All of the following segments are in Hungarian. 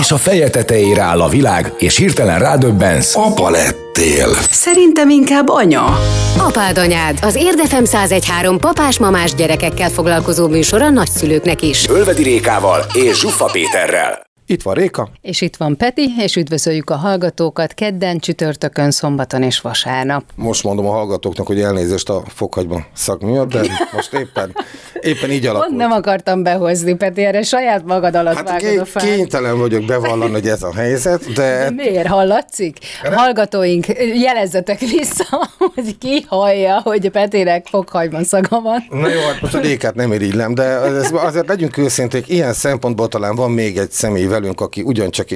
És a feje tetejére áll a világ, és hirtelen rádöbbensz. Apa lettél. Szerintem inkább anya. Apád anyád, az Érdefem 1013 papás-mamás gyerekekkel foglalkozó műsor a nagyszülőknek is. Ölvedi Rékával és Zsuffa Péterrel. Itt van Réka. És itt van Peti, és üdvözöljük a hallgatókat kedden, csütörtökön, szombaton és vasárnap. Most mondom a hallgatóknak, hogy elnézést a fokhagyban szak miatt, de most éppen, éppen így alakult. Pont nem akartam behozni, Peti, erre saját magad alatt Hát vágod a fát. kénytelen vagyok bevallani, hogy ez a helyzet, de Miért hallatszik? Hallgatóink, jelezzetek vissza, hogy ki hallja, hogy Petinek fokhagyban szaga van. Na jó, hát most a Rékát nem irigylem, de ez, azért legyünk őszinték, ilyen szempontból talán van még egy személy velünk, aki ugyancsak,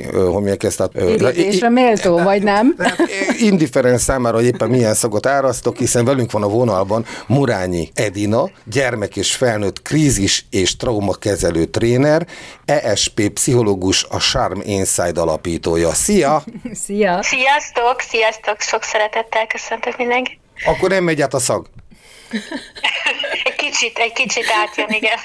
ezt, tehát, ö, Irigylésre méltó, vagy nem? Hát, indiferens számára, hogy éppen milyen szagot árasztok, hiszen velünk van a vonalban Murányi Edina, gyermek és felnőtt krízis és traumakezelő tréner, ESP pszichológus, a Charm Inside alapítója. Szia! Szia! Sziasztok, sziasztok, sok szeretettel köszöntök mindenkit. Akkor nem megy át a szag. Egy kicsit, egy kicsit átjön, igen.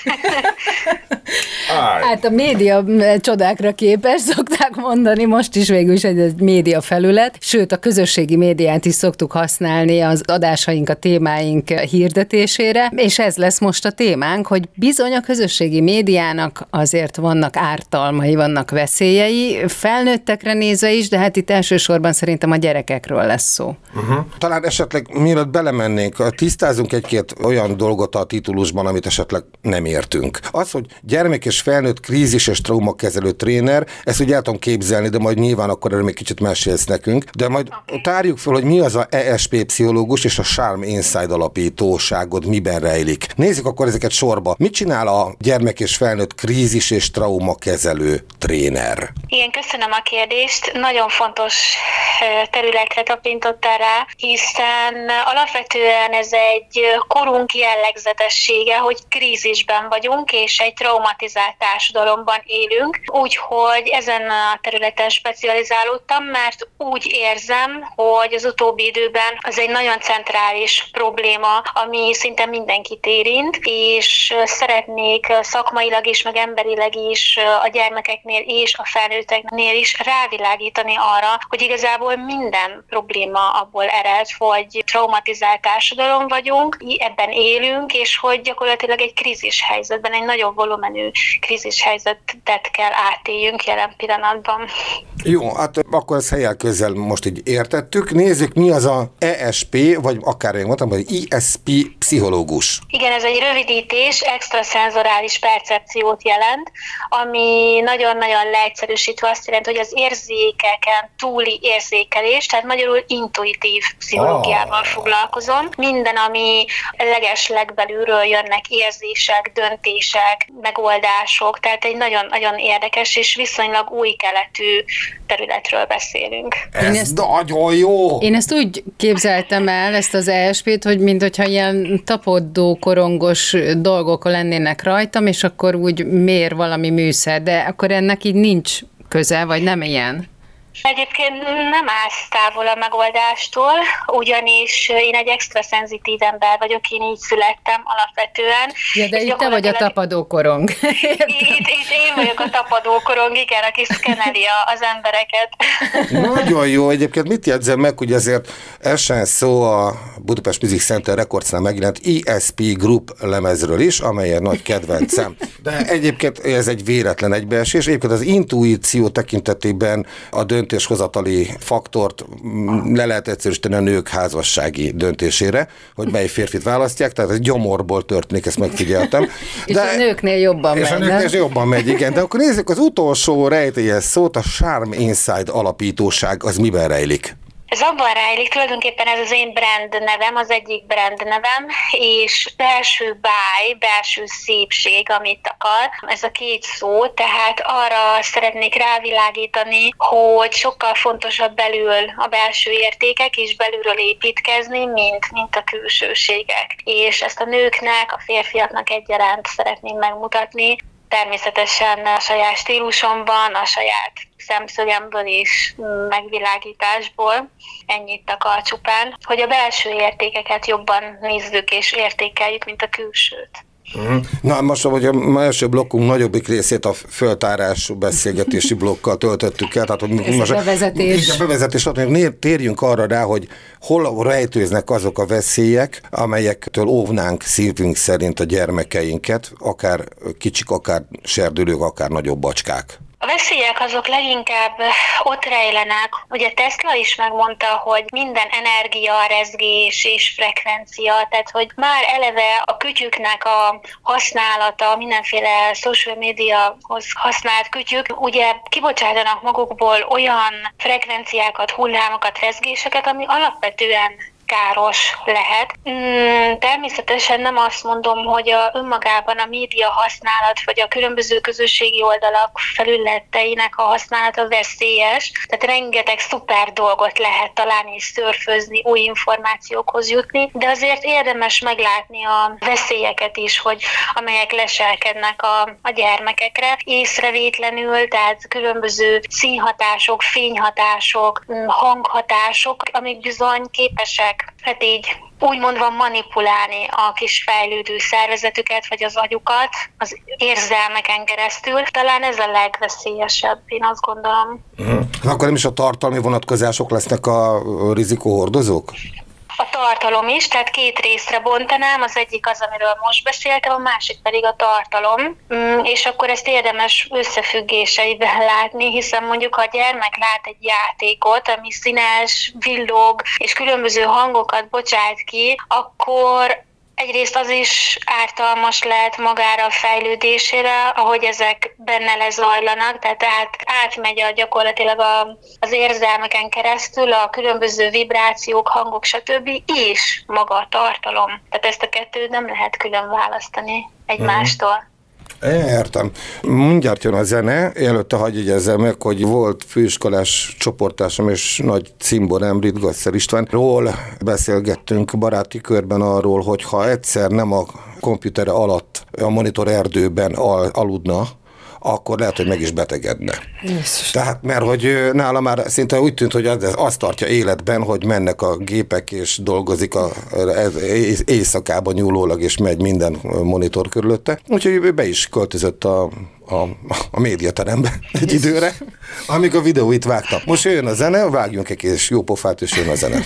Hát a média csodákra képes, szokták mondani, most is végül is egy, egy média felület, sőt a közösségi médiát is szoktuk használni az adásaink, a témáink hirdetésére, és ez lesz most a témánk, hogy bizony a közösségi médiának azért vannak ártalmai, vannak veszélyei, felnőttekre nézve is, de hát itt elsősorban szerintem a gyerekekről lesz szó. Uh-huh. Talán esetleg, mielőtt belemennénk, tisztázunk egy-két olyan dolgot a titulusban, amit esetleg nem értünk. Az, hogy gyermek és felnőtt krízis és traumakezelő tréner, ezt ugye el tudom képzelni, de majd nyilván akkor erről még kicsit mesélsz nekünk, de majd okay. tárjuk fel, hogy mi az a ESP pszichológus és a Charm Inside alapítóságod miben rejlik. Nézzük akkor ezeket sorba. Mit csinál a gyermek és felnőtt krízis és traumakezelő tréner? Igen, köszönöm a kérdést. Nagyon fontos területre tapintottál rá, hiszen alapvetően ez egy korunk jellegzetessége, hogy krízisben vagyunk, és egy traumatizált társadalomban élünk. Úgyhogy ezen a területen specializálódtam, mert úgy érzem, hogy az utóbbi időben az egy nagyon centrális probléma, ami szinte mindenkit érint, és szeretnék szakmailag is, meg emberileg is a gyermekeknél és a felnőtteknél is rávilágítani arra, hogy igazából minden probléma abból ered, hogy traumatizált társadalom vagyunk, ebben élünk, és hogy gyakorlatilag egy krízis helyzetben, egy nagyobb volumenű krízis helyzetet kell átéljünk jelen pillanatban. Jó, hát akkor ezt helyel közel most így értettük. Nézzük, mi az a ESP, vagy akár én mondtam, hogy ISP pszichológus. Igen, ez egy rövidítés, extraszenzorális percepciót jelent, ami nagyon-nagyon leegyszerűsítve azt jelenti, hogy az érzékeken túli érzékelés, tehát magyarul intuitív pszichológiával Ah. foglalkozom. Minden, ami leges legbelülről jönnek érzések, döntések, megoldások, tehát egy nagyon-nagyon érdekes és viszonylag új keletű területről beszélünk. Ez ezt- nagyon jó! Én ezt úgy képzeltem el, ezt az ESP-t, hogy mintha ilyen tapoddó, korongos dolgok lennének rajtam, és akkor úgy mér valami műszer, de akkor ennek így nincs köze, vagy nem ilyen? Egyébként nem állsz távol a megoldástól, ugyanis én egy extra szenzitív ember vagyok, én így születtem alapvetően. Ja, de itt te vagy a gyakorlatilag- tapadó korong. Itt, itt én vagyok a tapadókorong, igen, aki szkeneli az embereket. Nagyon jó. Egyébként mit jegyzem meg, hogy azért essen szó a Budapest Music Center Recordsnál megjelent ESP Group lemezről is, amely egy nagy kedvencem. De egyébként ez egy véletlen egybeesés. Egyébként az intuíció tekintetében a döntéshozatali faktort le lehet egyszerűsíteni a nők házassági döntésére, hogy mely férfit választják, tehát ez gyomorból történik, ezt megfigyeltem. És a nőknél jobban és a megy, nőknél nem? jobban megy, igen. De akkor nézzük az utolsó rejtélyes szót, a Charm Inside alapítóság, az miben rejlik? Ez abban rejlik, tulajdonképpen ez az én brand nevem, az egyik brand nevem, és belső báj, belső szépség, amit akar, ez a két szó, tehát arra szeretnék rávilágítani, hogy sokkal fontosabb belül a belső értékek és belülről építkezni, mint, mint a külsőségek. És ezt a nőknek, a férfiaknak egyaránt szeretném megmutatni, természetesen a saját stílusomban, a saját szemszögemből és megvilágításból, ennyit akar csupán, hogy a belső értékeket jobban nézzük és értékeljük, mint a külsőt. Mhm. Na most, hogy a első blokkunk nagyobbik részét a föltárású beszélgetési blokkal töltöttük el, tehát hogy Ez most, a bevezetés. A bevezetés, térjünk arra rá, hogy hol rejtőznek azok a veszélyek, amelyektől óvnánk szívünk szerint a gyermekeinket, akár kicsik, akár serdülők, akár nagyobb bacskák. A veszélyek azok leginkább ott rejlenek, ugye Tesla is megmondta, hogy minden energia, rezgés és frekvencia, tehát hogy már eleve a kütyüknek a használata, mindenféle social mediahoz használt kütyük, ugye kibocsátanak magukból olyan frekvenciákat, hullámokat, rezgéseket, ami alapvetően káros lehet. Mm, természetesen nem azt mondom, hogy a önmagában a média használat, vagy a különböző közösségi oldalak felületeinek a használata veszélyes, tehát rengeteg szuper dolgot lehet találni és szörfözni, új információkhoz jutni, de azért érdemes meglátni a veszélyeket is, hogy amelyek leselkednek a, a gyermekekre észrevétlenül, tehát különböző színhatások, fényhatások, mm, hanghatások, amik bizony képesek hát így úgymondva manipulálni a kis fejlődő szervezetüket, vagy az agyukat az érzelmeken keresztül. Talán ez a legveszélyesebb, én azt gondolom. Uh-huh. Akkor nem is a tartalmi vonatkozások lesznek a rizikóhordozók? A tartalom is, tehát két részre bontanám, az egyik az, amiről most beszéltem, a másik pedig a tartalom, mm, és akkor ezt érdemes összefüggéseiben látni, hiszen mondjuk, ha a gyermek lát egy játékot, ami színes, villog, és különböző hangokat bocsát ki, akkor Egyrészt az is ártalmas lehet magára a fejlődésére, ahogy ezek benne lezajlanak, tehát át, átmegy a gyakorlatilag a, az érzelmeken keresztül a különböző vibrációk, hangok, stb. és maga a tartalom. Tehát ezt a kettőt nem lehet külön választani egymástól. Értem. Mindjárt jön a zene, előtte hagyj jegyezzem meg, hogy volt főiskolás csoportásom és nagy cimborám Ritgasszer Istvánról beszélgettünk baráti körben arról, hogy ha egyszer nem a komputere alatt a monitor erdőben al- aludna, akkor lehet, hogy meg is betegedne. Jézus. Tehát, mert hogy nála már szinte úgy tűnt, hogy az, azt tartja életben, hogy mennek a gépek, és dolgozik a, éjszakában nyúlólag, és megy minden monitor körülötte. Úgyhogy ő be is költözött a, a, a médiaterembe egy időre, amíg a videóit vágtak. Most jön a zene, vágjunk egy kis jó pofát, és jön a zene.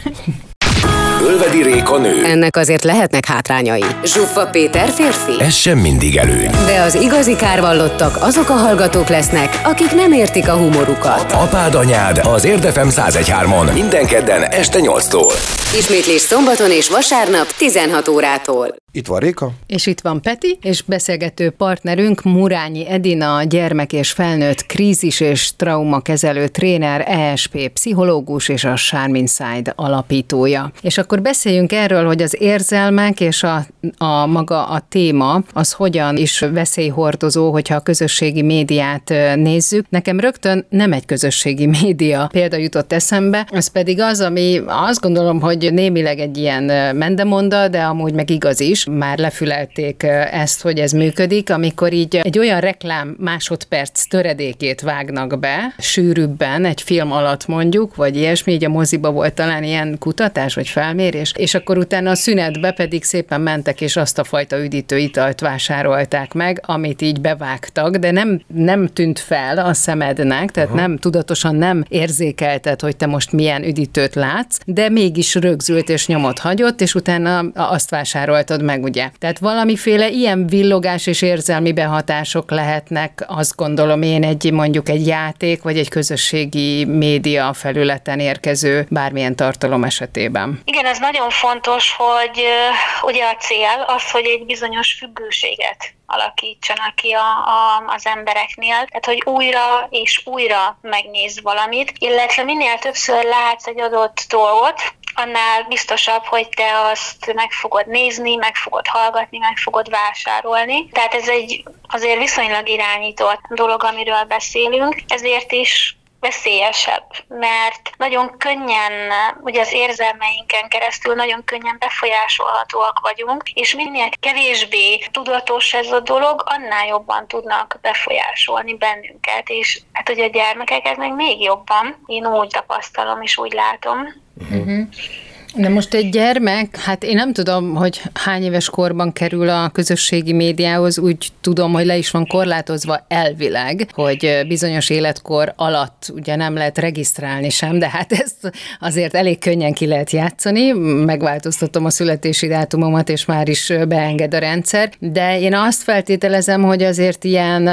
Ölvedi Réka nő. Ennek azért lehetnek hátrányai. Zsuffa Péter férfi. Ez sem mindig előny. De az igazi kárvallottak azok a hallgatók lesznek, akik nem értik a humorukat. Apád anyád az Érdefem 1013-on minden kedden este 8-tól. Ismétlés szombaton és vasárnap 16 órától. Itt van Réka. És itt van Peti, és beszélgető partnerünk Murányi Edina, gyermek és felnőtt krízis és traumakezelő tréner, ESP pszichológus és a Charmin Side alapítója. És akkor beszéljünk erről, hogy az érzelmek és a, a maga a téma, az hogyan is veszélyhordozó, hogyha a közösségi médiát nézzük. Nekem rögtön nem egy közösségi média példa jutott eszembe, az pedig az, ami azt gondolom, hogy némileg egy ilyen mendemonda, de amúgy meg igaz is, már lefülelték ezt, hogy ez működik, amikor így egy olyan reklám másodperc töredékét vágnak be, sűrűbben, egy film alatt mondjuk, vagy ilyesmi, így a moziba volt talán ilyen kutatás, vagy felmérés, és akkor utána a szünetbe pedig szépen mentek, és azt a fajta üdítő italt vásárolták meg, amit így bevágtak, de nem, nem tűnt fel a szemednek, tehát Aha. nem tudatosan nem érzékelted, hogy te most milyen üdítőt látsz, de mégis rögzült és nyomot hagyott, és utána azt vásároltad meg, ugye? Tehát valamiféle ilyen villogás és érzelmi behatások lehetnek, azt gondolom én, egy mondjuk egy játék, vagy egy közösségi média felületen érkező bármilyen tartalom esetében. Igen, ez nagyon fontos, hogy ugye a cél az, hogy egy bizonyos függőséget alakítsanak ki a, a, az embereknél, tehát hogy újra és újra megnéz valamit, illetve minél többször látsz egy adott dolgot, annál biztosabb, hogy te azt meg fogod nézni, meg fogod hallgatni, meg fogod vásárolni. Tehát ez egy azért viszonylag irányított dolog, amiről beszélünk, ezért is veszélyesebb, mert nagyon könnyen, ugye az érzelmeinken keresztül nagyon könnyen befolyásolhatóak vagyunk, és minél kevésbé tudatos ez a dolog, annál jobban tudnak befolyásolni bennünket, és hát ugye a gyermekeket meg még jobban, én úgy tapasztalom és úgy látom. Uh-huh. De most egy gyermek, hát én nem tudom, hogy hány éves korban kerül a közösségi médiához, úgy tudom, hogy le is van korlátozva elvileg, hogy bizonyos életkor alatt ugye nem lehet regisztrálni sem, de hát ezt azért elég könnyen ki lehet játszani, megváltoztatom a születési dátumomat, és már is beenged a rendszer, de én azt feltételezem, hogy azért ilyen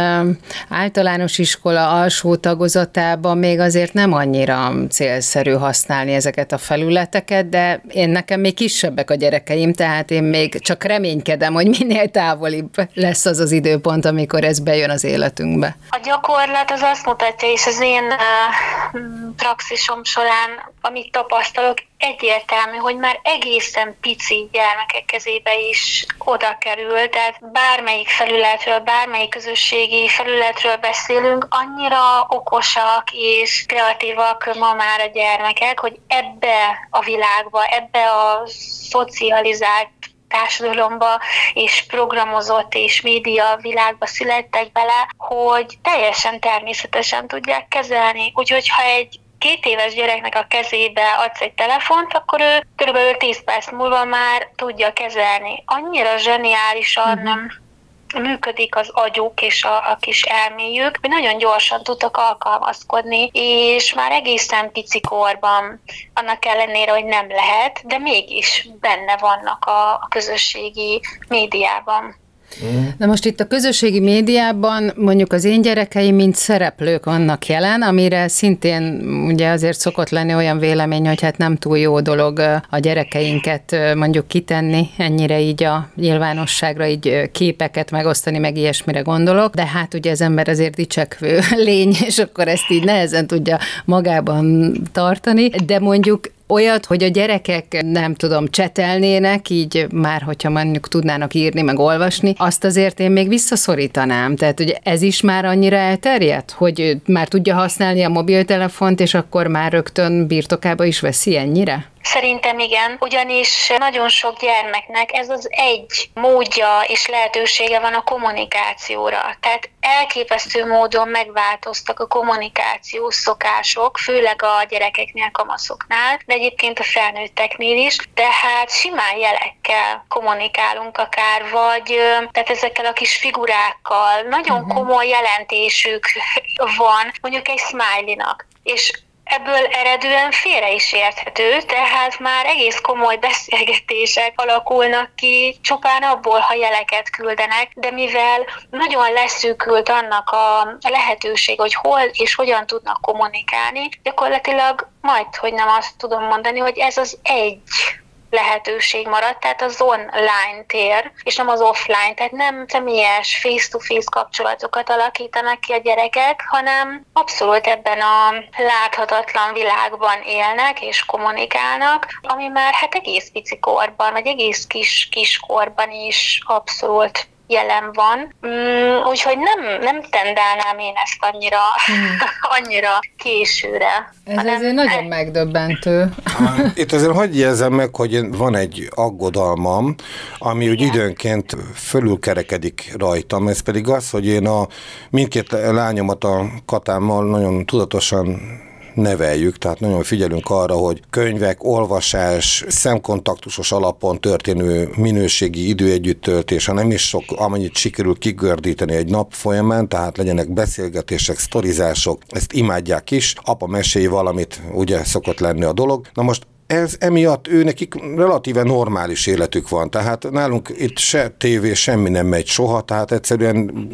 általános iskola alsó tagozatában még azért nem annyira célszerű használni ezeket a felületeket, de én nekem még kisebbek a gyerekeim, tehát én még csak reménykedem, hogy minél távolibb lesz az az időpont, amikor ez bejön az életünkbe. A gyakorlat az azt mutatja, és az én uh, praxisom során, amit tapasztalok, egyértelmű, hogy már egészen pici gyermekek kezébe is oda kerül, tehát bármelyik felületről, bármelyik közösségi felületről beszélünk, annyira okosak és kreatívak ma már a gyermekek, hogy ebbe a világba, ebbe a szocializált társadalomba és programozott és média világba születtek bele, hogy teljesen természetesen tudják kezelni. Úgyhogy ha egy két éves gyereknek a kezébe adsz egy telefont, akkor ő kb. 10 perc múlva már tudja kezelni. Annyira zseniálisan uh-huh. működik az agyuk és a, a kis elméjük, hogy nagyon gyorsan tudtak alkalmazkodni, és már egészen pici korban, annak ellenére, hogy nem lehet, de mégis benne vannak a, a közösségi médiában. Na most itt a közösségi médiában mondjuk az én gyerekeim mint szereplők vannak jelen, amire szintén ugye azért szokott lenni olyan vélemény, hogy hát nem túl jó dolog a gyerekeinket mondjuk kitenni ennyire így a nyilvánosságra, így képeket megosztani, meg ilyesmire gondolok, de hát ugye az ember azért dicsekvő lény, és akkor ezt így nehezen tudja magában tartani, de mondjuk olyat, hogy a gyerekek nem tudom, csetelnének, így már, hogyha mondjuk tudnának írni, meg olvasni, azt azért én még visszaszorítanám. Tehát, hogy ez is már annyira elterjedt, hogy már tudja használni a mobiltelefont, és akkor már rögtön birtokába is veszi ennyire? Szerintem igen, ugyanis nagyon sok gyermeknek ez az egy módja és lehetősége van a kommunikációra. Tehát elképesztő módon megváltoztak a kommunikációs szokások, főleg a gyerekeknél, kamaszoknál, de egyébként a felnőtteknél is. Tehát simán jelekkel kommunikálunk akár, vagy tehát ezekkel a kis figurákkal. Nagyon uh-huh. komoly jelentésük van, mondjuk egy smiley-nak. És Ebből eredően félre is érthető, tehát már egész komoly beszélgetések alakulnak ki, csupán abból, ha jeleket küldenek, de mivel nagyon leszűkült annak a lehetőség, hogy hol és hogyan tudnak kommunikálni, gyakorlatilag majd, hogy nem azt tudom mondani, hogy ez az egy lehetőség maradt, tehát az online tér, és nem az offline, tehát nem személyes face-to-face kapcsolatokat alakítanak ki a gyerekek, hanem abszolút ebben a láthatatlan világban élnek és kommunikálnak, ami már hát egész pici korban, vagy egész kis kiskorban is abszolút jelen van, mm, úgyhogy nem, nem tendálnám én ezt annyira, hmm. annyira későre. Ez hanem azért nagyon megdöbbentő. Itt azért hogy jelzem meg, hogy van egy aggodalmam, ami úgy időnként fölülkerekedik rajtam, ez pedig az, hogy én a mindkét lányomat a katámmal nagyon tudatosan neveljük, tehát nagyon figyelünk arra, hogy könyvek, olvasás, szemkontaktusos alapon történő minőségi idő együttöltés, ha nem is sok, amennyit sikerül kigördíteni egy nap folyamán, tehát legyenek beszélgetések, sztorizások, ezt imádják is, apa mesél valamit, ugye szokott lenni a dolog. Na most ez emiatt ő nekik relatíve normális életük van, tehát nálunk itt se tévé, semmi nem megy soha, tehát egyszerűen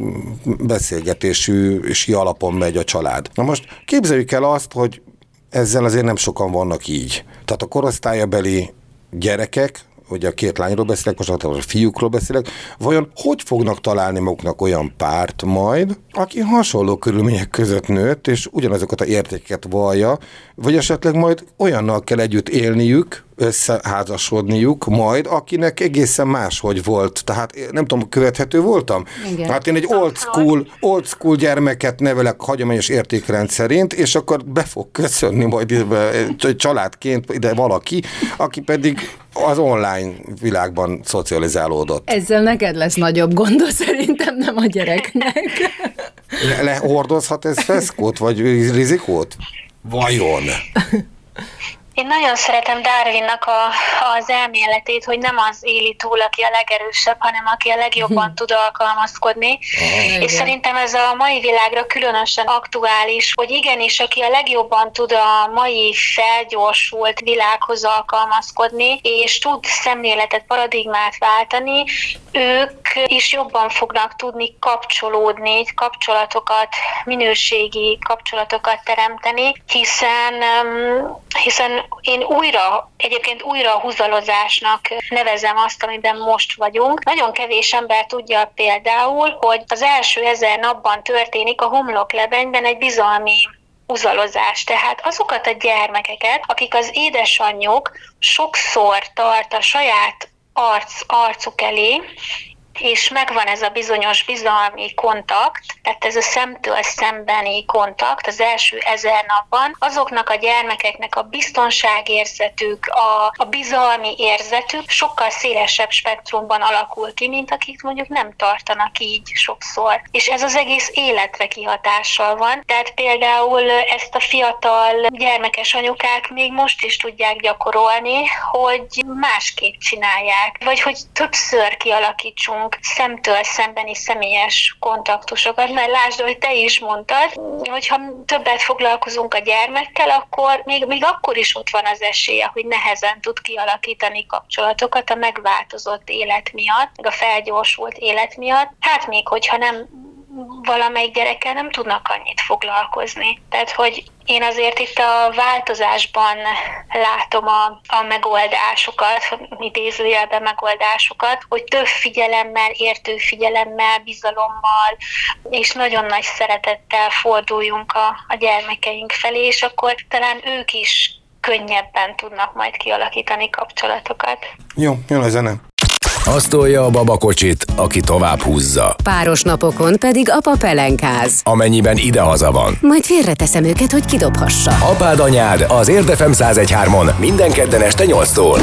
beszélgetésű és alapon megy a család. Na most képzeljük el azt, hogy ezzel azért nem sokan vannak így. Tehát a korosztályabeli gyerekek hogy a két lányról beszélek, most a fiúkról beszélek, vajon hogy fognak találni maguknak olyan párt majd, aki hasonló körülmények között nőtt, és ugyanazokat a értékeket vallja, vagy esetleg majd olyannal kell együtt élniük, összeházasodniuk, majd akinek egészen máshogy volt. Tehát nem tudom, követhető voltam? Igen. Hát én egy old school, old school gyermeket nevelek hagyományos értékrend szerint, és akkor be fog köszönni majd családként ide valaki, aki pedig az online világban szocializálódott. Ezzel neked lesz nagyobb gondod szerintem, nem a gyereknek. Le, lehordozhat ez feszkót, vagy rizikót? Vajon? Én nagyon szeretem Darwinnak a, az elméletét, hogy nem az éli túl, aki a legerősebb, hanem aki a legjobban tud alkalmazkodni. Ah, és szerintem ez a mai világra különösen aktuális, hogy igenis, aki a legjobban tud a mai felgyorsult világhoz alkalmazkodni, és tud szemléletet, paradigmát váltani, ők is jobban fognak tudni kapcsolódni, kapcsolatokat, minőségi kapcsolatokat teremteni, hiszen, hiszen én újra, egyébként újra a húzalozásnak nevezem azt, amiben most vagyunk. Nagyon kevés ember tudja például, hogy az első ezer napban történik a homloklebenyben egy bizalmi uzalozás. Tehát azokat a gyermekeket, akik az édesanyjuk sokszor tart a saját arc, arcuk elé, és megvan ez a bizonyos bizalmi kontakt, tehát ez a szemtől szembeni kontakt az első ezer napban, azoknak a gyermekeknek a biztonságérzetük, a, a bizalmi érzetük sokkal szélesebb spektrumban alakul ki, mint akik mondjuk nem tartanak így sokszor. És ez az egész életre kihatással van. Tehát például ezt a fiatal gyermekes anyukák még most is tudják gyakorolni, hogy másképp csinálják, vagy hogy többször kialakítsunk tudunk szemtől szembeni személyes kontaktusokat, mert lásd, hogy te is mondtad, hogyha többet foglalkozunk a gyermekkel, akkor még, még akkor is ott van az esélye, hogy nehezen tud kialakítani kapcsolatokat a megváltozott élet miatt, a felgyorsult élet miatt. Hát még hogyha nem valamelyik gyerekkel nem tudnak annyit foglalkozni. Tehát, hogy én azért itt a változásban látom a, a megoldásokat, idézőjelben megoldásokat, hogy több figyelemmel, értő figyelemmel, bizalommal, és nagyon nagy szeretettel forduljunk a, a gyermekeink felé, és akkor talán ők is könnyebben tudnak majd kialakítani kapcsolatokat. Jó, jön a zene. Azt tolja a babakocsit, aki tovább húzza. Páros napokon pedig apa pelenkáz. Amennyiben idehaza van. Majd félreteszem őket, hogy kidobhassa. Apád anyád az Érdefem 1013-on minden kedden este 8-tól.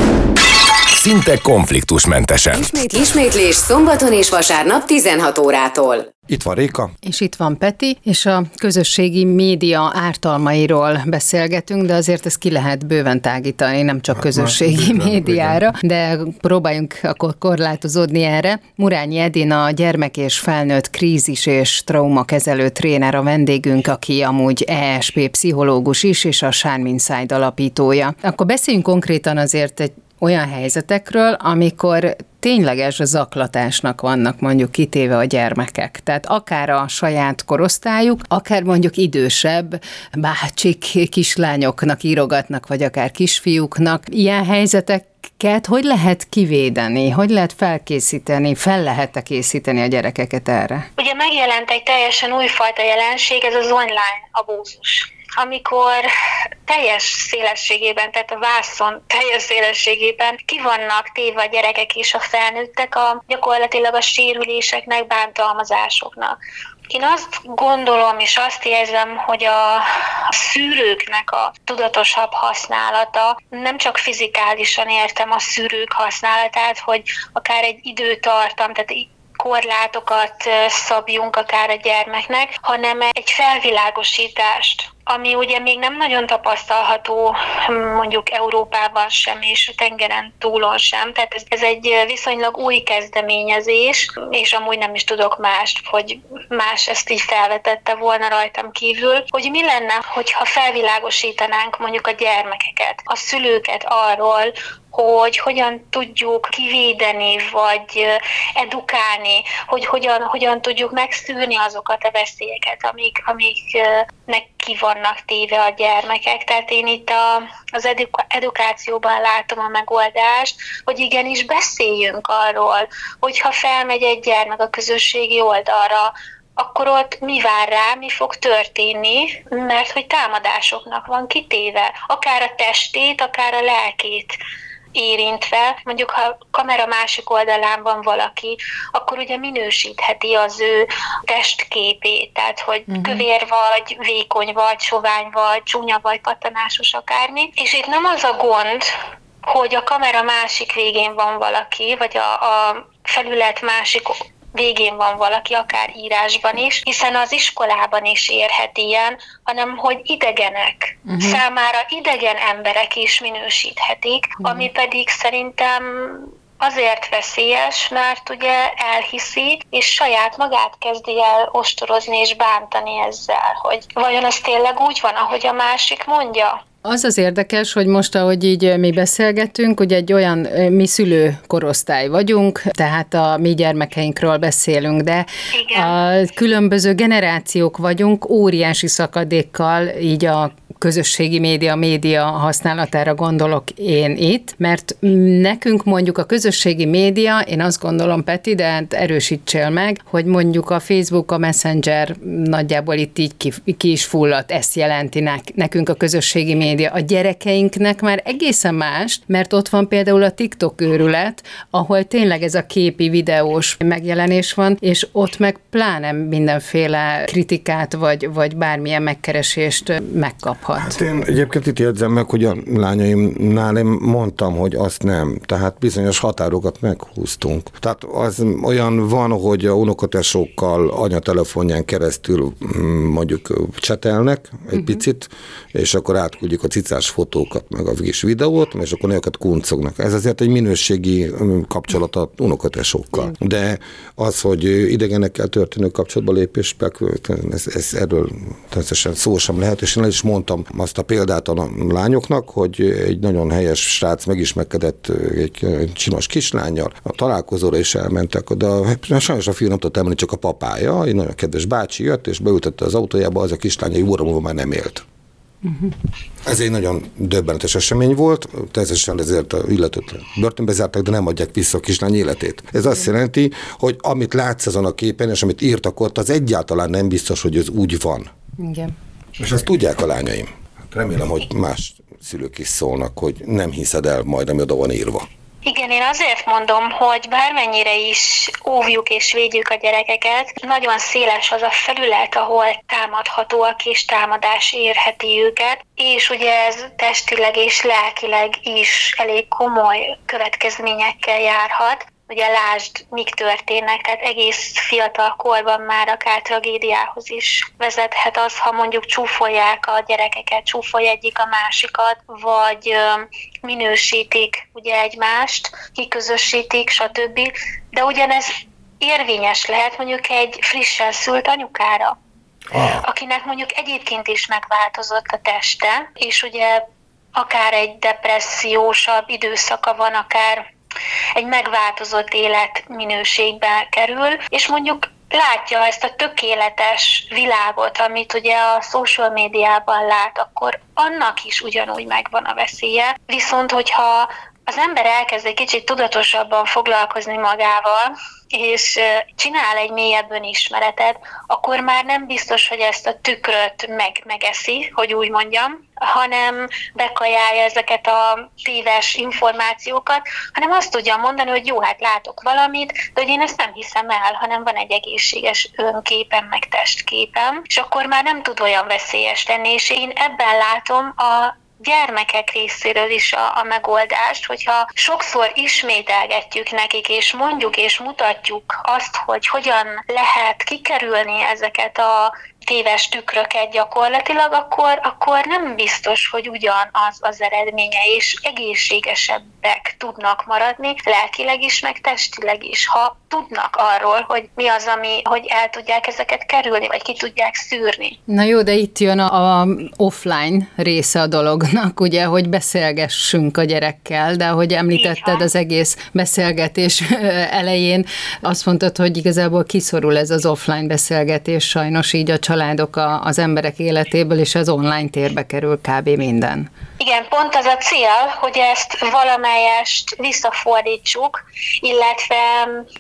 Szinte konfliktusmentesen. Ismét, ismétlés szombaton és vasárnap 16 órától. Itt van Réka. És itt van Peti, és a közösségi média ártalmairól beszélgetünk, de azért ezt ki lehet bőven tágítani, nem csak közösségi Na, médiára, de próbáljunk akkor korlátozódni erre. Murányi Edina a gyermek és felnőtt krízis és traumakezelő tréner a vendégünk, aki amúgy ESP pszichológus is, és a Sármin Side alapítója. Akkor beszéljünk konkrétan azért egy olyan helyzetekről, amikor tényleges zaklatásnak vannak mondjuk kitéve a gyermekek. Tehát akár a saját korosztályuk, akár mondjuk idősebb bácsik kislányoknak írogatnak, vagy akár kisfiúknak. Ilyen helyzetek hogy lehet kivédeni, hogy lehet felkészíteni, fel lehet-e készíteni a gyerekeket erre? Ugye megjelent egy teljesen újfajta jelenség, ez az online abúzus amikor teljes szélességében, tehát a vászon teljes szélességében ki vannak téve a gyerekek és a felnőttek a gyakorlatilag a sérüléseknek, bántalmazásoknak. Én azt gondolom és azt érzem, hogy a szűrőknek a tudatosabb használata, nem csak fizikálisan értem a szűrők használatát, hogy akár egy időtartam, tehát korlátokat szabjunk akár a gyermeknek, hanem egy felvilágosítást ami ugye még nem nagyon tapasztalható mondjuk Európában sem, és a tengeren túlon sem. Tehát ez, ez egy viszonylag új kezdeményezés, és amúgy nem is tudok mást, hogy más ezt így felvetette volna rajtam kívül, hogy mi lenne, hogyha felvilágosítanánk mondjuk a gyermekeket, a szülőket arról, hogy hogyan tudjuk kivédeni, vagy edukálni, hogy hogyan, hogyan tudjuk megszűrni azokat a veszélyeket, amik, amiknek ki vannak téve a gyermekek. Tehát én itt a, az edukációban látom a megoldást, hogy igenis beszéljünk arról, hogyha felmegy egy gyermek a közösségi oldalra, akkor ott mi vár rá, mi fog történni, mert hogy támadásoknak van kitéve, akár a testét, akár a lelkét érintve. Mondjuk, ha a kamera másik oldalán van valaki, akkor ugye minősítheti az ő testképét, tehát hogy uh-huh. kövér vagy, vékony vagy, sovány vagy, csúnya vagy, patanásos akármi. És itt nem az a gond, hogy a kamera másik végén van valaki, vagy a, a felület másik végén van valaki, akár írásban is, hiszen az iskolában is érhet ilyen, hanem hogy idegenek, uh-huh. számára idegen emberek is minősíthetik, uh-huh. ami pedig szerintem azért veszélyes, mert ugye elhiszi, és saját magát kezdi el ostorozni és bántani ezzel, hogy vajon ez tényleg úgy van, ahogy a másik mondja? Az az érdekes, hogy most, ahogy így mi beszélgetünk, ugye egy olyan mi szülő korosztály vagyunk, tehát a mi gyermekeinkről beszélünk, de Igen. a különböző generációk vagyunk, óriási szakadékkal így a közösségi média, média használatára gondolok én itt, mert nekünk mondjuk a közösségi média, én azt gondolom, Peti, de hát erősítsél meg, hogy mondjuk a Facebook, a Messenger nagyjából itt így ki, ki is fulladt, ezt jelenti nekünk a közösségi média. A gyerekeinknek már egészen más, mert ott van például a TikTok őrület, ahol tényleg ez a képi, videós megjelenés van, és ott meg pláne mindenféle kritikát, vagy, vagy bármilyen megkeresést megkap kaphat. Hát én egyébként itt jegyzem meg, hogy a lányaimnál én mondtam, hogy azt nem. Tehát bizonyos határokat meghúztunk. Tehát az olyan van, hogy a unokatesokkal anyatelefonján keresztül mm, mondjuk csetelnek egy uh-huh. picit, és akkor átküldjük a cicás fotókat, meg a kis videót, és akkor őket kuncognak. Ez azért egy minőségi kapcsolat a unokatesokkal. De az, hogy idegenekkel történő kapcsolatba lépés, ez, ez erről természetesen szó sem lehet, és én is mondtam, mondtam azt a példát a lányoknak, hogy egy nagyon helyes srác megismerkedett egy csinos kislányjal, a találkozóra is elmentek, de sajnos a fiú nem tudott elmenni, csak a papája, egy nagyon kedves bácsi jött, és beültette az autójába, az a kislány egy óra múlva már nem élt. Uh-huh. Ez egy nagyon döbbenetes esemény volt, természetesen ezért a illetőt börtönbe zártak, de nem adják vissza a kislány életét. Ez azt jelenti, hogy amit látsz azon a képen, és amit írtak ott, az egyáltalán nem biztos, hogy ez úgy van. Igen. És ezt tudják a lányaim. Remélem, hogy más szülők is szólnak, hogy nem hiszed el majd, ami oda van írva. Igen, én azért mondom, hogy bármennyire is óvjuk és védjük a gyerekeket, nagyon széles az a felület, ahol támadhatóak és támadás érheti őket, és ugye ez testileg és lelkileg is elég komoly következményekkel járhat ugye lásd, mik történnek, tehát egész fiatal korban már akár tragédiához is vezethet az, ha mondjuk csúfolják a gyerekeket, csúfolja egyik a másikat, vagy minősítik ugye egymást, kiközösítik, stb. De ugyanez érvényes lehet mondjuk egy frissen szült anyukára, ah. akinek mondjuk egyébként is megváltozott a teste, és ugye akár egy depressziósabb időszaka van, akár egy megváltozott életminőségbe kerül, és mondjuk látja ezt a tökéletes világot, amit ugye a social médiában lát, akkor annak is ugyanúgy megvan a veszélye. Viszont, hogyha az ember elkezd egy kicsit tudatosabban foglalkozni magával, és csinál egy mélyebb önismeretet, akkor már nem biztos, hogy ezt a tükröt meg, megeszi, hogy úgy mondjam, hanem bekajálja ezeket a téves információkat, hanem azt tudja mondani, hogy jó, hát látok valamit, de hogy én ezt nem hiszem el, hanem van egy egészséges önképem, meg testképem, és akkor már nem tud olyan veszélyes lenni, és én ebben látom a gyermekek részéről is a, a megoldást, hogyha sokszor ismételgetjük nekik, és mondjuk és mutatjuk azt, hogy hogyan lehet kikerülni ezeket a téves tükröket gyakorlatilag, akkor, akkor nem biztos, hogy ugyanaz az eredménye, és egészségesebbek tudnak maradni, lelkileg is, meg testileg is, ha tudnak arról, hogy mi az, ami, hogy el tudják ezeket kerülni, vagy ki tudják szűrni. Na jó, de itt jön a, a offline része a dolognak, ugye, hogy beszélgessünk a gyerekkel, de ahogy említetted az egész beszélgetés elején, azt mondtad, hogy igazából kiszorul ez az offline beszélgetés sajnos így a család családok a, az emberek életéből, és az online térbe kerül kb. minden. Igen, pont az a cél, hogy ezt valamelyest visszafordítsuk, illetve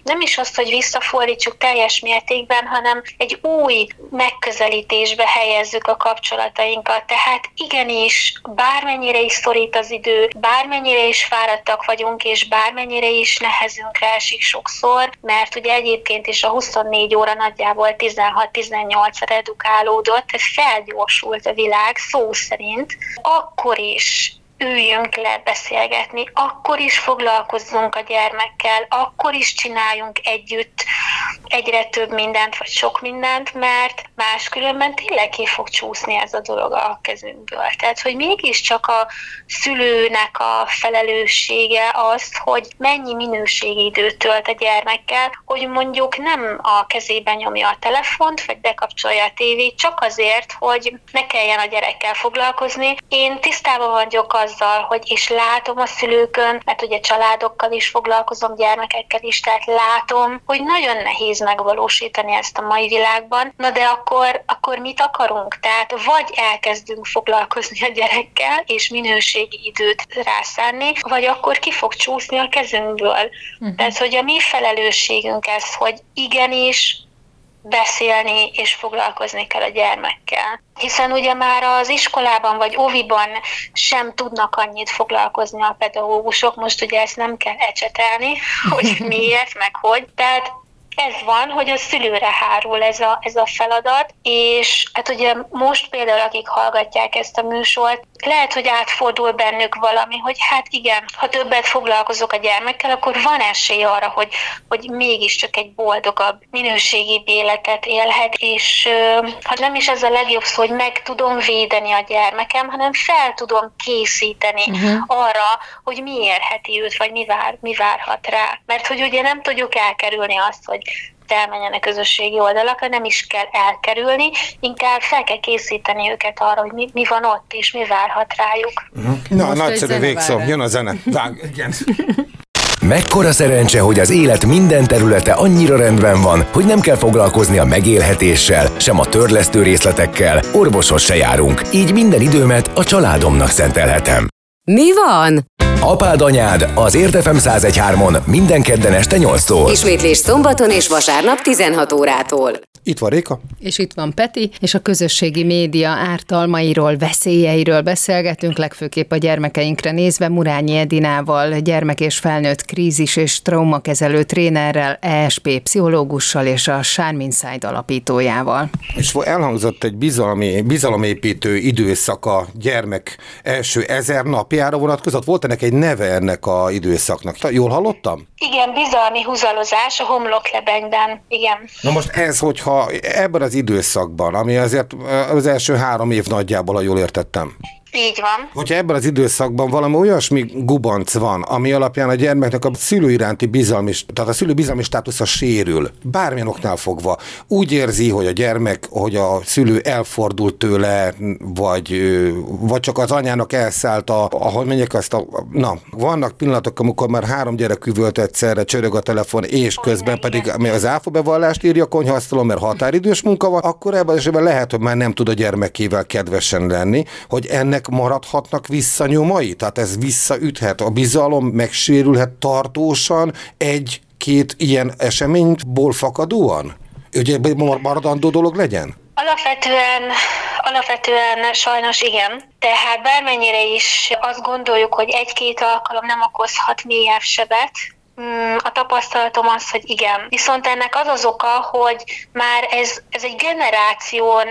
nem is azt, hogy visszafordítsuk teljes mértékben, hanem egy új megközelítésbe helyezzük a kapcsolatainkat. Tehát igenis, bármennyire is szorít az idő, bármennyire is fáradtak vagyunk, és bármennyire is nehezünkre esik sokszor, mert ugye egyébként is a 24 óra nagyjából 16-18 redukálódott, felgyorsult a világ szó szerint, akkor is üljünk le beszélgetni, akkor is foglalkozzunk a gyermekkel, akkor is csináljunk együtt egyre több mindent, vagy sok mindent, mert máskülönben tényleg ki fog csúszni ez a dolog a kezünkből. Tehát, hogy mégiscsak a szülőnek a felelőssége az, hogy mennyi minőségi időt tölt a gyermekkel, hogy mondjuk nem a kezében nyomja a telefont, vagy bekapcsolja a tévét, csak azért, hogy ne kelljen a gyerekkel foglalkozni. Én tisztában vagyok azzal, hogy és látom a szülőkön, mert ugye családokkal is foglalkozom, gyermekekkel is, tehát látom, hogy nagyon nehéz megvalósítani ezt a mai világban. Na de akkor, akkor mit akarunk? Tehát vagy elkezdünk foglalkozni a gyerekkel, és minőségi időt rászánni, vagy akkor ki fog csúszni a kezünkből. Uh-huh. Tehát, hogy a mi felelősségünk ez, hogy igenis beszélni és foglalkozni kell a gyermekkel. Hiszen ugye már az iskolában vagy óviban sem tudnak annyit foglalkozni a pedagógusok, most ugye ezt nem kell ecsetelni, hogy miért, meg hogy. Tehát ez van, hogy a szülőre hárul ez a, ez a feladat, és hát ugye most például, akik hallgatják ezt a műsort, lehet, hogy átfordul bennük valami, hogy hát igen, ha többet foglalkozok a gyermekkel, akkor van esély arra, hogy, hogy mégiscsak egy boldogabb, minőségi életet élhet, és ha nem is ez a legjobb szó, hogy meg tudom védeni a gyermekem, hanem fel tudom készíteni uh-huh. arra, hogy mi érheti őt, vagy mi, vár, mi várhat rá. Mert hogy ugye nem tudjuk elkerülni azt, hogy elmenjenek közösségi oldalakra, nem is kell elkerülni, inkább fel kell készíteni őket arra, hogy mi, mi van ott, és mi várhat rájuk. Uh-huh. Na, Most nagyszerű végszó, jön a zene. Vág, igen. Mekkora szerencse, hogy az élet minden területe annyira rendben van, hogy nem kell foglalkozni a megélhetéssel, sem a törlesztő részletekkel, orvoshoz se járunk, így minden időmet a családomnak szentelhetem. Mi van? Apád anyád az Értefem 1013-on minden kedden este 8-tól. Ismétlés szombaton és vasárnap 16 órától. Itt van Réka. És itt van Peti, és a közösségi média ártalmairól, veszélyeiről beszélgetünk, legfőképp a gyermekeinkre nézve Murányi Edinával, gyermek és felnőtt krízis és traumakezelő trénerrel, ESP pszichológussal és a Charm Inside alapítójával. És elhangzott egy bizalmi, bizalomépítő időszak a gyermek első ezer napjára vonatkozott. Volt ennek egy neve ennek a időszaknak? Jól hallottam? Igen, bizalmi húzalozás a homloklebenyben, igen. Na most ez, hogyha ebben az időszakban, ami azért az első három év nagyjából, ha jól értettem, így van. Hogyha ebben az időszakban valami olyasmi gubanc van, ami alapján a gyermeknek a szülő iránti bizalmi, tehát a szülő bizalmi státusza sérül, bármilyen oknál fogva, úgy érzi, hogy a gyermek, hogy a szülő elfordult tőle, vagy, vagy csak az anyának elszállt a, ahogy mondják azt a, na, vannak pillanatok, amikor már három gyerek üvölt egyszerre, csörög a telefon, és közben pedig ami az áfa bevallást írja a konyhasztalon, mert határidős munka van, akkor ebben az esetben lehet, hogy már nem tud a gyermekével kedvesen lenni, hogy ennek maradhatnak visszanyomai? Tehát ez visszaüthet, a bizalom megsérülhet tartósan egy-két ilyen eseményból fakadóan? Ugye maradandó dolog legyen? Alapvetően, alapvetően sajnos igen. Tehát bármennyire is azt gondoljuk, hogy egy-két alkalom nem okozhat mélyebb sebet, mm, a tapasztalatom az, hogy igen. Viszont ennek az az oka, hogy már ez, ez egy generáción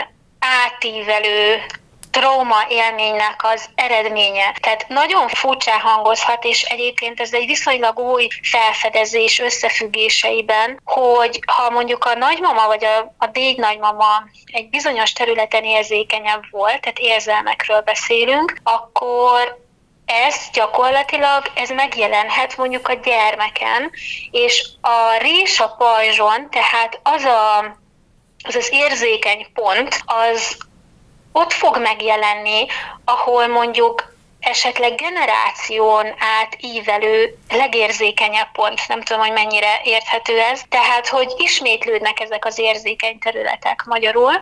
átívelő trauma élménynek az eredménye. Tehát nagyon furcsa hangozhat, és egyébként ez egy viszonylag új felfedezés összefüggéseiben, hogy ha mondjuk a nagymama vagy a, a déd nagymama egy bizonyos területen érzékenyebb volt, tehát érzelmekről beszélünk, akkor ez gyakorlatilag ez megjelenhet mondjuk a gyermeken, és a rés a pajzson, tehát az a, az az érzékeny pont, az ott fog megjelenni, ahol mondjuk esetleg generáción át ívelő legérzékenyebb pont, nem tudom, hogy mennyire érthető ez, tehát, hogy ismétlődnek ezek az érzékeny területek magyarul,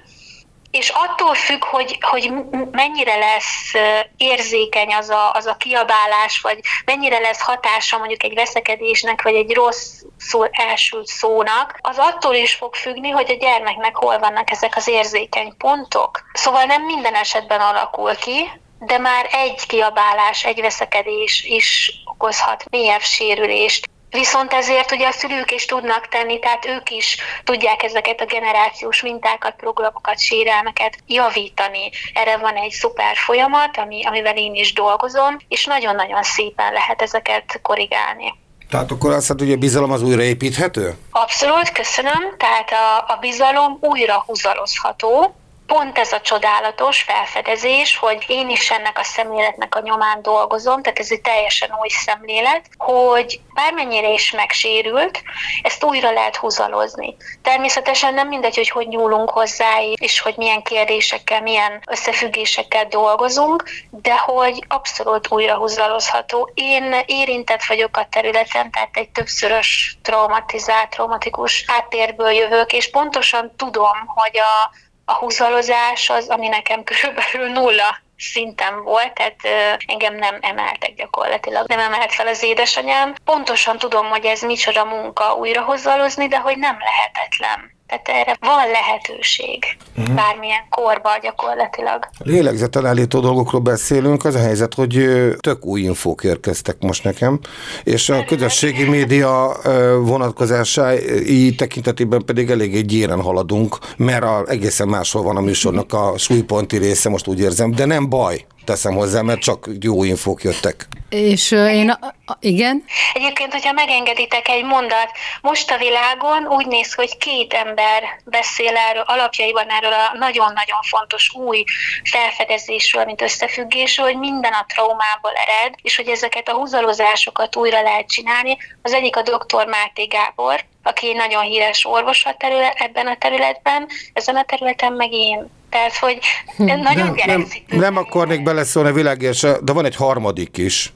és attól függ, hogy, hogy mennyire lesz érzékeny az a, az a kiabálás, vagy mennyire lesz hatása mondjuk egy veszekedésnek, vagy egy rossz szó, elsült szónak, az attól is fog függni, hogy a gyermeknek hol vannak ezek az érzékeny pontok. Szóval nem minden esetben alakul ki, de már egy kiabálás, egy veszekedés is okozhat mélyebb sérülést. Viszont ezért ugye a szülők is tudnak tenni, tehát ők is tudják ezeket a generációs mintákat, programokat, sérelmeket javítani. Erre van egy szuper folyamat, ami, amivel én is dolgozom, és nagyon-nagyon szépen lehet ezeket korrigálni. Tehát akkor azt mondod, hogy a bizalom az újraépíthető? Abszolút, köszönöm. Tehát a, a bizalom újra húzalozható, pont ez a csodálatos felfedezés, hogy én is ennek a szemléletnek a nyomán dolgozom, tehát ez egy teljesen új szemlélet, hogy bármennyire is megsérült, ezt újra lehet húzalozni. Természetesen nem mindegy, hogy hogy nyúlunk hozzá, és hogy milyen kérdésekkel, milyen összefüggésekkel dolgozunk, de hogy abszolút újra húzalozható. Én érintett vagyok a területen, tehát egy többszörös traumatizált, traumatikus háttérből jövök, és pontosan tudom, hogy a a húzalozás az, ami nekem körülbelül nulla szinten volt, tehát engem nem emeltek gyakorlatilag, nem emelt fel az édesanyám. Pontosan tudom, hogy ez micsoda munka újrahozzalozni, de hogy nem lehetetlen. Tehát erre van lehetőség, uh-huh. bármilyen korban gyakorlatilag. Lélegzetelállító dolgokról beszélünk, az a helyzet, hogy tök új infók érkeztek most nekem, és a közösségi média vonatkozásai tekintetében pedig eléggé gyéren haladunk, mert a, egészen máshol van a műsornak a súlyponti része, most úgy érzem, de nem baj teszem hozzá, mert csak jó infók jöttek. És én, a, a, igen? Egyébként, hogyha megengeditek egy mondat, most a világon úgy néz, hogy két ember beszél erről, alapjaiban erről a nagyon-nagyon fontos új felfedezésről, mint összefüggésről, hogy minden a traumából ered, és hogy ezeket a húzalozásokat újra lehet csinálni. Az egyik a dr. Máté Gábor, aki nagyon híres orvos a terület, ebben a területben, ezen a területen meg én. Tehát, hogy hm. nagyon nem, nem, nem akarnék beleszólni világés, de van egy harmadik is.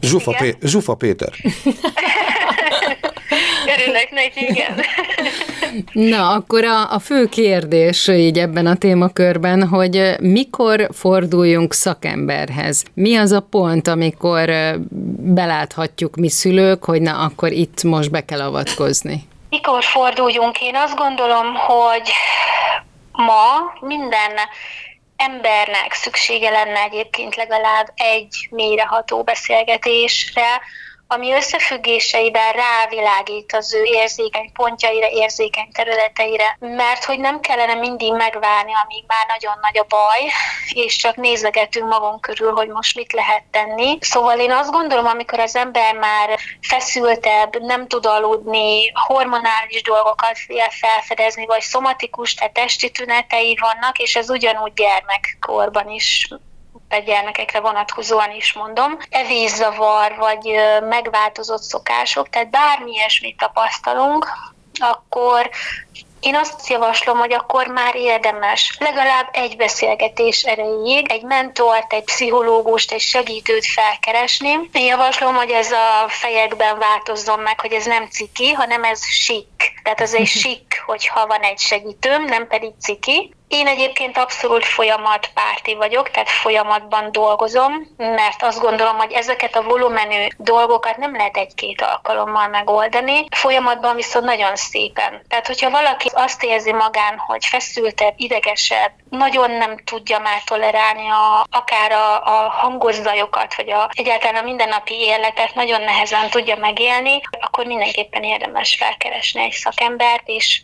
Zsufa, Pé- Zsufa Péter. Örülök neki, igen. Na, akkor a, a fő kérdés így ebben a témakörben, hogy mikor forduljunk szakemberhez? Mi az a pont, amikor beláthatjuk mi szülők, hogy na, akkor itt most be kell avatkozni? Mikor forduljunk? Én azt gondolom, hogy ma minden embernek szüksége lenne egyébként legalább egy mélyreható beszélgetésre, ami összefüggéseiben rávilágít az ő érzékeny pontjaira, érzékeny területeire, mert hogy nem kellene mindig megvárni, amíg már nagyon nagy a baj, és csak nézegetünk magunk körül, hogy most mit lehet tenni. Szóval én azt gondolom, amikor az ember már feszültebb, nem tud aludni, hormonális dolgokat felfedezni, vagy szomatikus, tehát testi tünetei vannak, és ez ugyanúgy gyermekkorban is gyermekekre vonatkozóan is mondom, evészavar vagy megváltozott szokások, tehát bármi ilyesmit tapasztalunk, akkor én azt javaslom, hogy akkor már érdemes legalább egy beszélgetés erejéig egy mentort, egy pszichológust, egy segítőt felkeresni. Én javaslom, hogy ez a fejekben változzon meg, hogy ez nem ciki, hanem ez sik. Tehát az egy sik, hogyha van egy segítőm, nem pedig ciki. Én egyébként abszolút folyamatpárti vagyok, tehát folyamatban dolgozom, mert azt gondolom, hogy ezeket a volumenű dolgokat nem lehet egy-két alkalommal megoldani. Folyamatban viszont nagyon szépen. Tehát, hogyha valaki azt érzi magán, hogy feszültebb, idegesebb, nagyon nem tudja már tolerálni a, akár a, a hangozzajokat, vagy a, egyáltalán a mindennapi életet nagyon nehezen tudja megélni, akkor mindenképpen érdemes felkeresni egy szakembert, és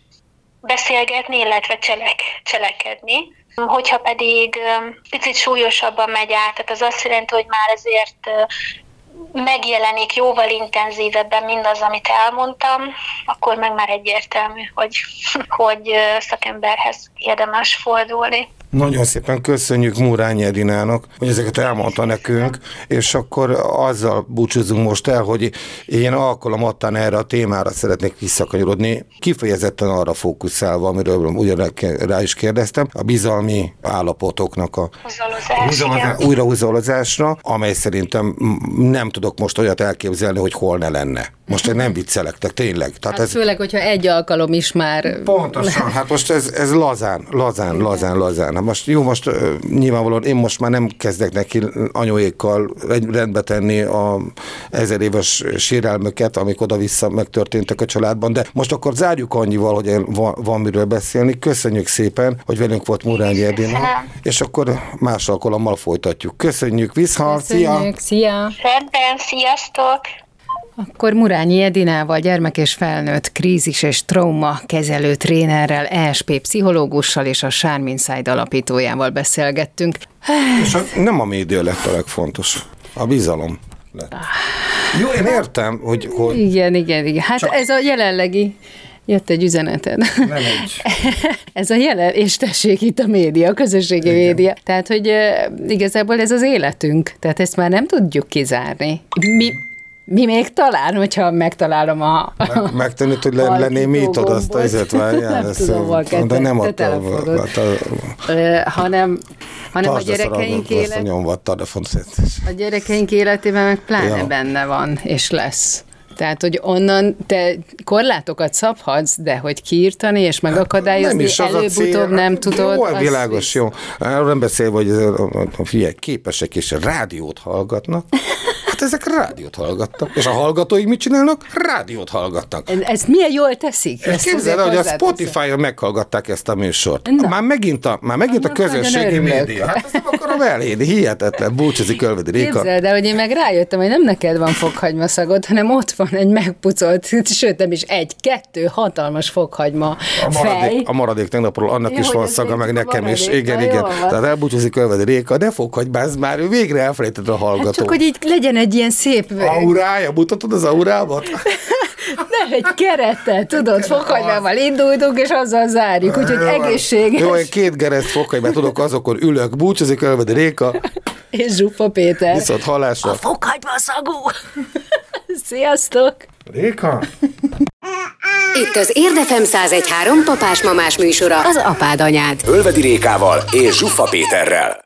beszélgetni, illetve cselek, cselekedni. Hogyha pedig picit súlyosabban megy át, tehát az azt jelenti, hogy már ezért megjelenik jóval intenzívebben mindaz, amit elmondtam, akkor meg már egyértelmű, hogy, hogy szakemberhez érdemes fordulni. Nagyon szépen köszönjük Murányi Edinának, hogy ezeket elmondta nekünk, és akkor azzal búcsúzunk most el, hogy én alkalomattán erre a témára szeretnék visszakanyarodni, kifejezetten arra fókuszálva, amiről ugyan rá is kérdeztem, a bizalmi állapotoknak a újrahúzalozásra, amely szerintem nem tudok most olyat elképzelni, hogy hol ne lenne. Most én nem viccelektek, tényleg. Tehát hát ez... Főleg, hogyha egy alkalom is már... Pontosan, hát most ez, ez lazán, lazán, lazán, lazán. Hát most jó, most nyilvánvalóan én most már nem kezdek neki anyóékkal rendbe tenni a ezer éves sérelmöket, amik oda-vissza megtörténtek a családban, de most akkor zárjuk annyival, hogy van, van miről beszélni. Köszönjük szépen, hogy velünk volt Murányi Edina, és akkor más alkalommal folytatjuk. Köszönjük, vissza, szia! Szia! Rendben, sziasztok! Akkor Murányi Edinával, gyermek és felnőtt krízis és trauma kezelő trénerrel, ESP pszichológussal és a Charm Inside alapítójával beszélgettünk. És a, nem a média lett a legfontos, a bizalom lett. Jó, én értem, hogy... hogy... Igen, igen, igen. Hát Csak... ez a jelenlegi Jött egy üzeneted. Nem egy. ez a jelen, és tessék itt a média, a közösségi Igen. média. Tehát, hogy uh, igazából ez az életünk. Tehát ezt már nem tudjuk kizárni. Mi, mi még talán, hogyha megtalálom a... Meg, megtanít, hogy le, lenné mit oda azt a izet, várjál, nem tudom, de nem a, a, a, hanem, hanem a gyerekeink élet... A gyerekeink életében meg pláne ja. benne van, és lesz. Tehát, hogy onnan te korlátokat szabhatsz, de hogy kiírtani és megakadályozni, hát, előbb-utóbb nem tudod. Jó, világos, jó. Arról nem beszélve, hogy a figyelj, képesek és rádiót hallgatnak. Hát ezek rádiót hallgattak. És a hallgatóik mit csinálnak? Rádiót hallgattak. Ezt milyen jól teszik? Ezt Képzeld hogy a Spotify-on meghallgatták ezt a műsort. Na. Már megint a, már megint a közösségi média. Hát ezt nem akarom elérni. Hihetetlen. Búcsúzik Ölvedi Réka. Képzeld, de hogy én meg rájöttem, hogy nem neked van fokhagyma szagod, hanem ott van egy megpucolt, sőt nem is egy, kettő hatalmas fokhagyma a maradék, fej. A maradék tegnapról annak ja, is van szaga, meg nekem is. Igen, igen. Tehát elbúcsúzik Ölvedi Réka, de fokhagymázz már, végre elfelejtett a hallgató. Hát csak, hogy így legyen egy ilyen szép... Aurája, mutatod az aurámat? Nem, egy kerettel, tudod, fokhagymával indultunk, és azzal zárjuk, úgyhogy egészséges. Jó, én két gereszt fokhagymát tudok, azokon ülök, búcsúzik Ölvedi Réka. És Zsuffa Péter. Viszont halásra. A fokhagyma szagú. Sziasztok! Réka! Itt az Érdefem 1013 papás-mamás műsora, az apád anyád. Ölvedi Rékával és Zsuffa Péterrel.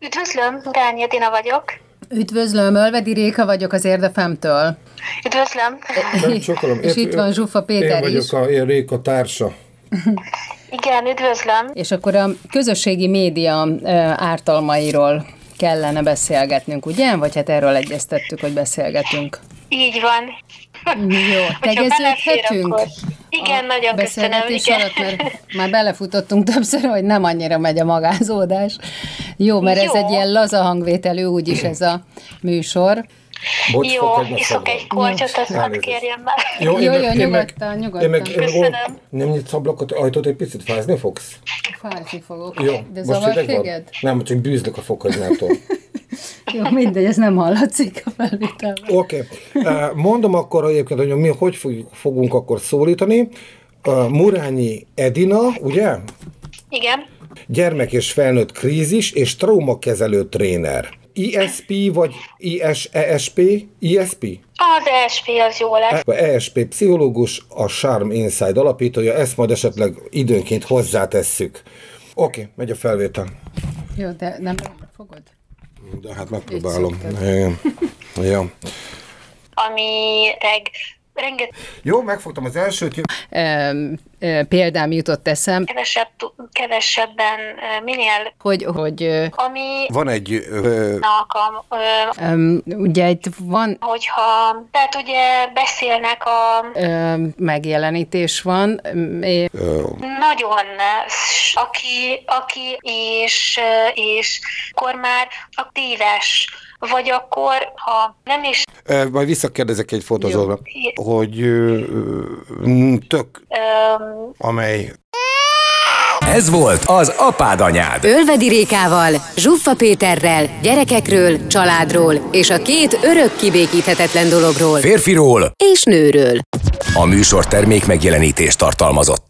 Üdvözlöm, Rányi Dina vagyok. Üdvözlöm, Ölvedi Réka vagyok az Érdefemtől. Üdvözlöm. Csokolom. És itt van Zsufa Péter Én vagyok is. a én Réka társa. Igen, üdvözlöm. És akkor a közösségi média ártalmairól kellene beszélgetnünk, ugye? Vagy hát erről egyeztettük, hogy beszélgetünk. Így van. Jó, tegeződhetünk? Igen, nagyon köszönöm. Igen. Alatt, mert már belefutottunk többször, hogy nem annyira megy a magázódás. Jó, mert Jó. ez egy ilyen laza hangvételű úgyis ez a műsor. Bocs, jó, iszok egy kortyot, azt hadd kérjem már. Jó, jó, jó, nyugodtan, nyugodtan. Én meg, én Köszönöm. Nem nyitsz ablakot, ajtót egy picit, fázni fogsz? Fázni fogok. Jó, De zavar téged? Nem, csak bűzlök a fokhagymától. Jó, mindegy, ez nem hallatszik a felvételben. Oké. Okay. Mondom akkor egyébként, hogy mi hogy fogunk akkor szólítani. Murányi Edina, ugye? Igen. Gyermek és felnőtt krízis és traumakezelő tréner. ISP vagy IS, ESP? ISP? Az ESP az jó lesz. A ESP pszichológus, a Charm Inside alapítója, ezt majd esetleg időnként hozzátesszük. Oké, okay, megy a felvétel. Jó, de nem fogod? De hát megpróbálom. Igen. Ja. Ami reg renget... Jó, megfogtam az elsőt. Példám jutott eszem. Kevesebb, kevesebben, minél... Hogy, hogy... Ami... Van egy... Ö... Alkalm, ö, ugye itt van... Hogyha... Tehát ugye beszélnek a... Ö, megjelenítés van. É... Ö... Nagyon. Aki, aki és, és akkor már aktíves vagy akkor, ha nem is... E, majd visszakérdezek egy fotózóra, hogy ö, tök, um, amely Ez volt az Apád Anyád. Ölvedi Rékával, Zsuffa Péterrel, gyerekekről, családról és a két örök kibékíthetetlen dologról. Férfiról és nőről. a műsor termék megjelenítést tartalmazott.